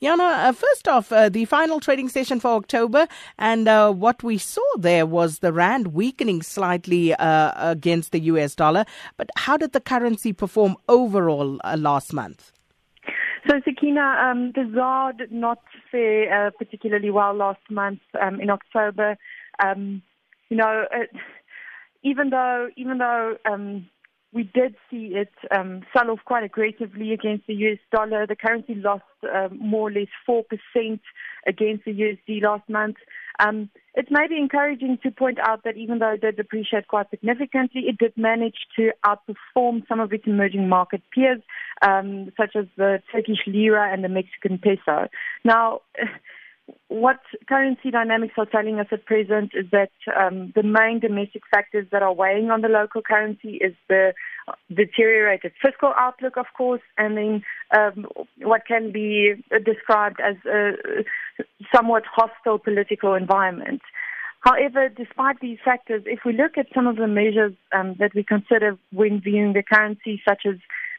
Jana, uh, first off, uh, the final trading session for October, and uh, what we saw there was the rand weakening slightly uh, against the US dollar. But how did the currency perform overall uh, last month? So, Sakina, um, the ZAR did not fare uh, particularly well last month um, in October. Um, you know, even though even though um, we did see it um, sell off quite aggressively against the US dollar. The currency lost um, more or less 4% against the USD last month. Um, it's maybe encouraging to point out that even though it did depreciate quite significantly, it did manage to outperform some of its emerging market peers, um, such as the Turkish lira and the Mexican peso. Now, what currency dynamics are telling us at present is that um, the main domestic factors that are weighing on the local currency is the deteriorated fiscal outlook, of course, and then um, what can be described as a somewhat hostile political environment. However, despite these factors, if we look at some of the measures um, that we consider when viewing the currency, such as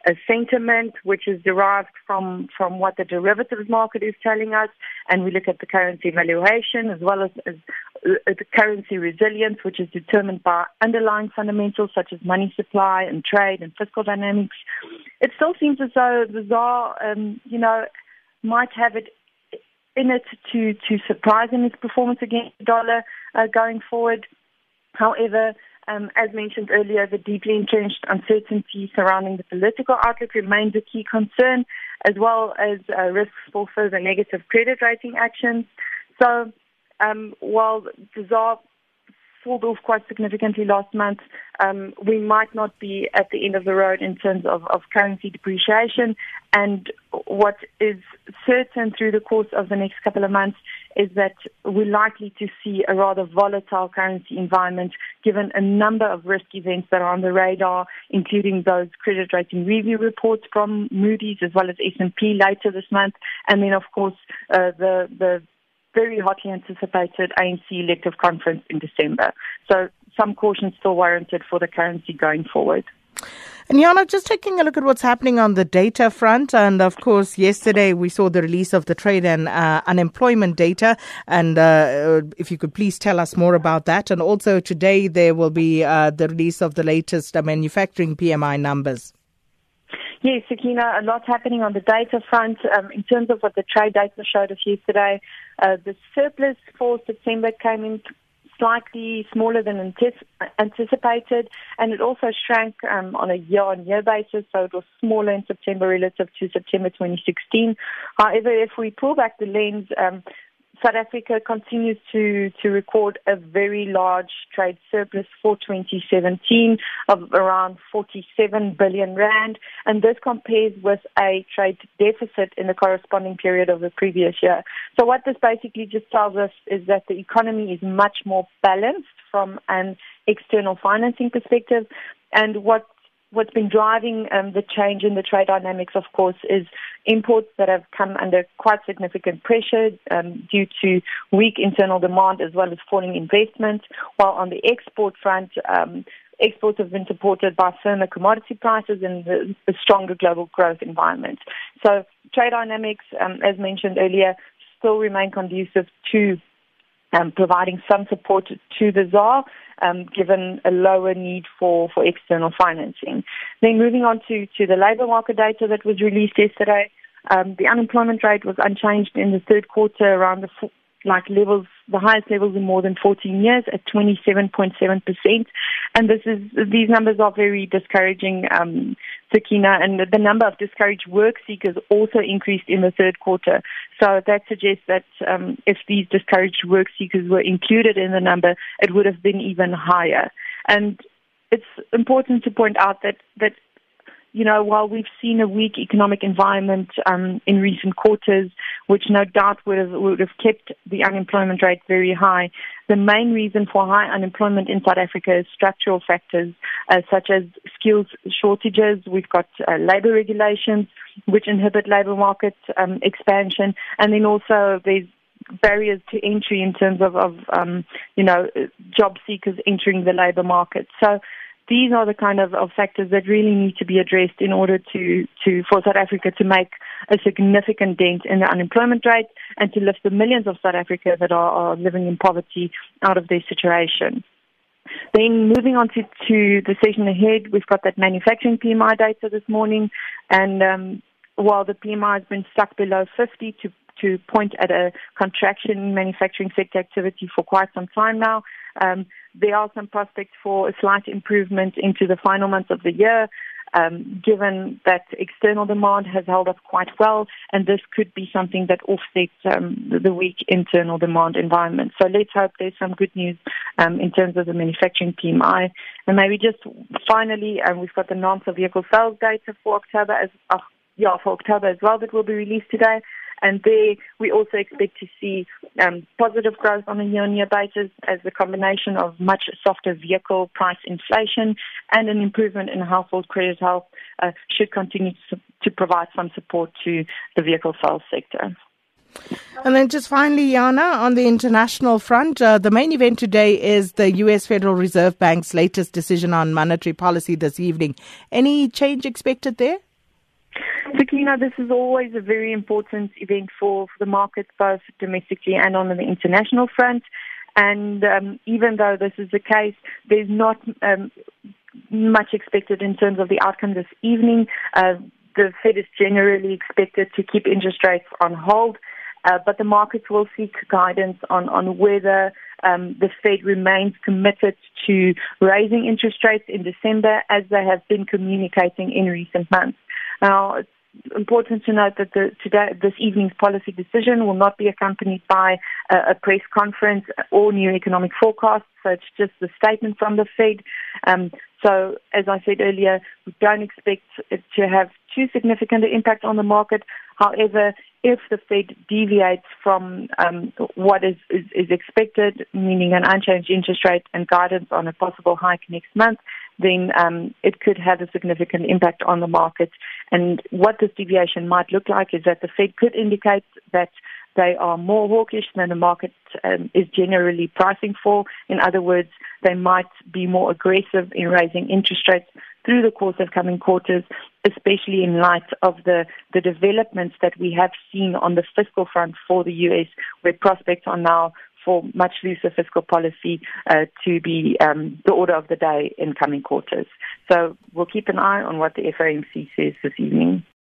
a sentiment which is derived from, from what the derivatives market is telling us, and we look at the currency valuation as well as, as uh, the currency resilience, which is determined by underlying fundamentals such as money supply and trade and fiscal dynamics. It still seems as though the ZAR, um, you know, might have it in it to, to surprise in its performance against the dollar uh, going forward. However, um, as mentioned earlier, the deeply entrenched uncertainty surrounding the political outlook remains a key concern, as well as uh, risks for further negative credit rating actions. So, um, while the ZAR sold off quite significantly last month. Um, we might not be at the end of the road in terms of, of currency depreciation. And what is certain through the course of the next couple of months is that we're likely to see a rather volatile currency environment given a number of risk events that are on the radar, including those credit rating review reports from Moody's as well as S&P later this month. And then, of course, uh, the, the very hotly anticipated ANC elective conference in December. So some caution still warranted for the currency going forward. And Jana, just taking a look at what's happening on the data front, and of course, yesterday we saw the release of the trade and uh, unemployment data. And uh, if you could please tell us more about that. And also today there will be uh, the release of the latest uh, manufacturing PMI numbers. Yes, Sakina, a lot happening on the data front. Um, in terms of what the trade data showed us yesterday, uh, the surplus for September came in slightly smaller than anticipated, and it also shrank um, on a year-on-year basis, so it was smaller in September relative to September 2016. However, if we pull back the lens, um, South Africa continues to, to record a very large trade surplus for 2017 of around 47 billion rand, and this compares with a trade deficit in the corresponding period of the previous year. So what this basically just tells us is that the economy is much more balanced from an external financing perspective, and what what's been driving um, the change in the trade dynamics, of course, is imports that have come under quite significant pressure um, due to weak internal demand as well as falling investment. While on the export front, um, exports have been supported by firmer commodity prices and the, the stronger global growth environment. So trade dynamics, um, as mentioned earlier, still remain conducive to um, providing some support to the ZAR, um, given a lower need for, for external financing. Then moving on to, to the labour market data that was released yesterday, um, the unemployment rate was unchanged in the third quarter around the like levels, the highest levels in more than 14 years at 27.7%. And this is, these numbers are very discouraging, um, Sakina, and the number of discouraged work seekers also increased in the third quarter. So that suggests that um, if these discouraged work seekers were included in the number, it would have been even higher. And it's important to point out that, that you know, while we've seen a weak economic environment um, in recent quarters, which no doubt would have, would have kept the unemployment rate very high, the main reason for high unemployment in South Africa is structural factors uh, such as skills shortages. We've got uh, labor regulations which inhibit labor market um, expansion, and then also there's barriers to entry in terms of, of um, you know, job seekers entering the labor market. So these are the kind of, of factors that really need to be addressed in order to, to for South Africa to make a significant dent in the unemployment rate and to lift the millions of South Africans that are, are living in poverty out of their situation. Then moving on to, to the session ahead, we've got that manufacturing PMI data this morning, and um, while the PMI has been stuck below 50 to to point at a contraction in manufacturing sector activity for quite some time now. Um, there are some prospects for a slight improvement into the final months of the year um, given that external demand has held up quite well, and this could be something that offsets um, the weak internal demand environment. So let's hope there's some good news um, in terms of the manufacturing PMI. And maybe just finally, um, we've got the non vehicle sales data for October as uh, yeah, for October as well that will be released today. And there we also expect to see um, positive growth on a year-on-year basis as the combination of much softer vehicle price inflation and an improvement in household credit health uh, should continue to, to provide some support to the vehicle sales sector. And then just finally, Jana, on the international front, uh, the main event today is the U.S. Federal Reserve Bank's latest decision on monetary policy this evening. Any change expected there? Sakina, this is always a very important event for, for the markets, both domestically and on the international front. And um, even though this is the case, there's not um, much expected in terms of the outcome this evening. Uh, the Fed is generally expected to keep interest rates on hold, uh, but the markets will seek guidance on, on whether um, the Fed remains committed to raising interest rates in December as they have been communicating in recent months. Now, it's important to note that the, today, this evening's policy decision will not be accompanied by a, a, press conference or new economic forecasts. So it's just the statement from the Fed. Um, so, as I said earlier, we don't expect it to have too significant an impact on the market. However, if the Fed deviates from um, what is, is, is expected, meaning an unchanged interest rate and guidance on a possible hike next month, then um, it could have a significant impact on the market. And what this deviation might look like is that the Fed could indicate that they are more hawkish than the market um, is generally pricing for. In other words, they might be more aggressive in raising interest rates through the course of coming quarters, especially in light of the, the developments that we have seen on the fiscal front for the U.S., where prospects are now for much looser fiscal policy uh, to be um, the order of the day in coming quarters. So we'll keep an eye on what the FOMC says this evening.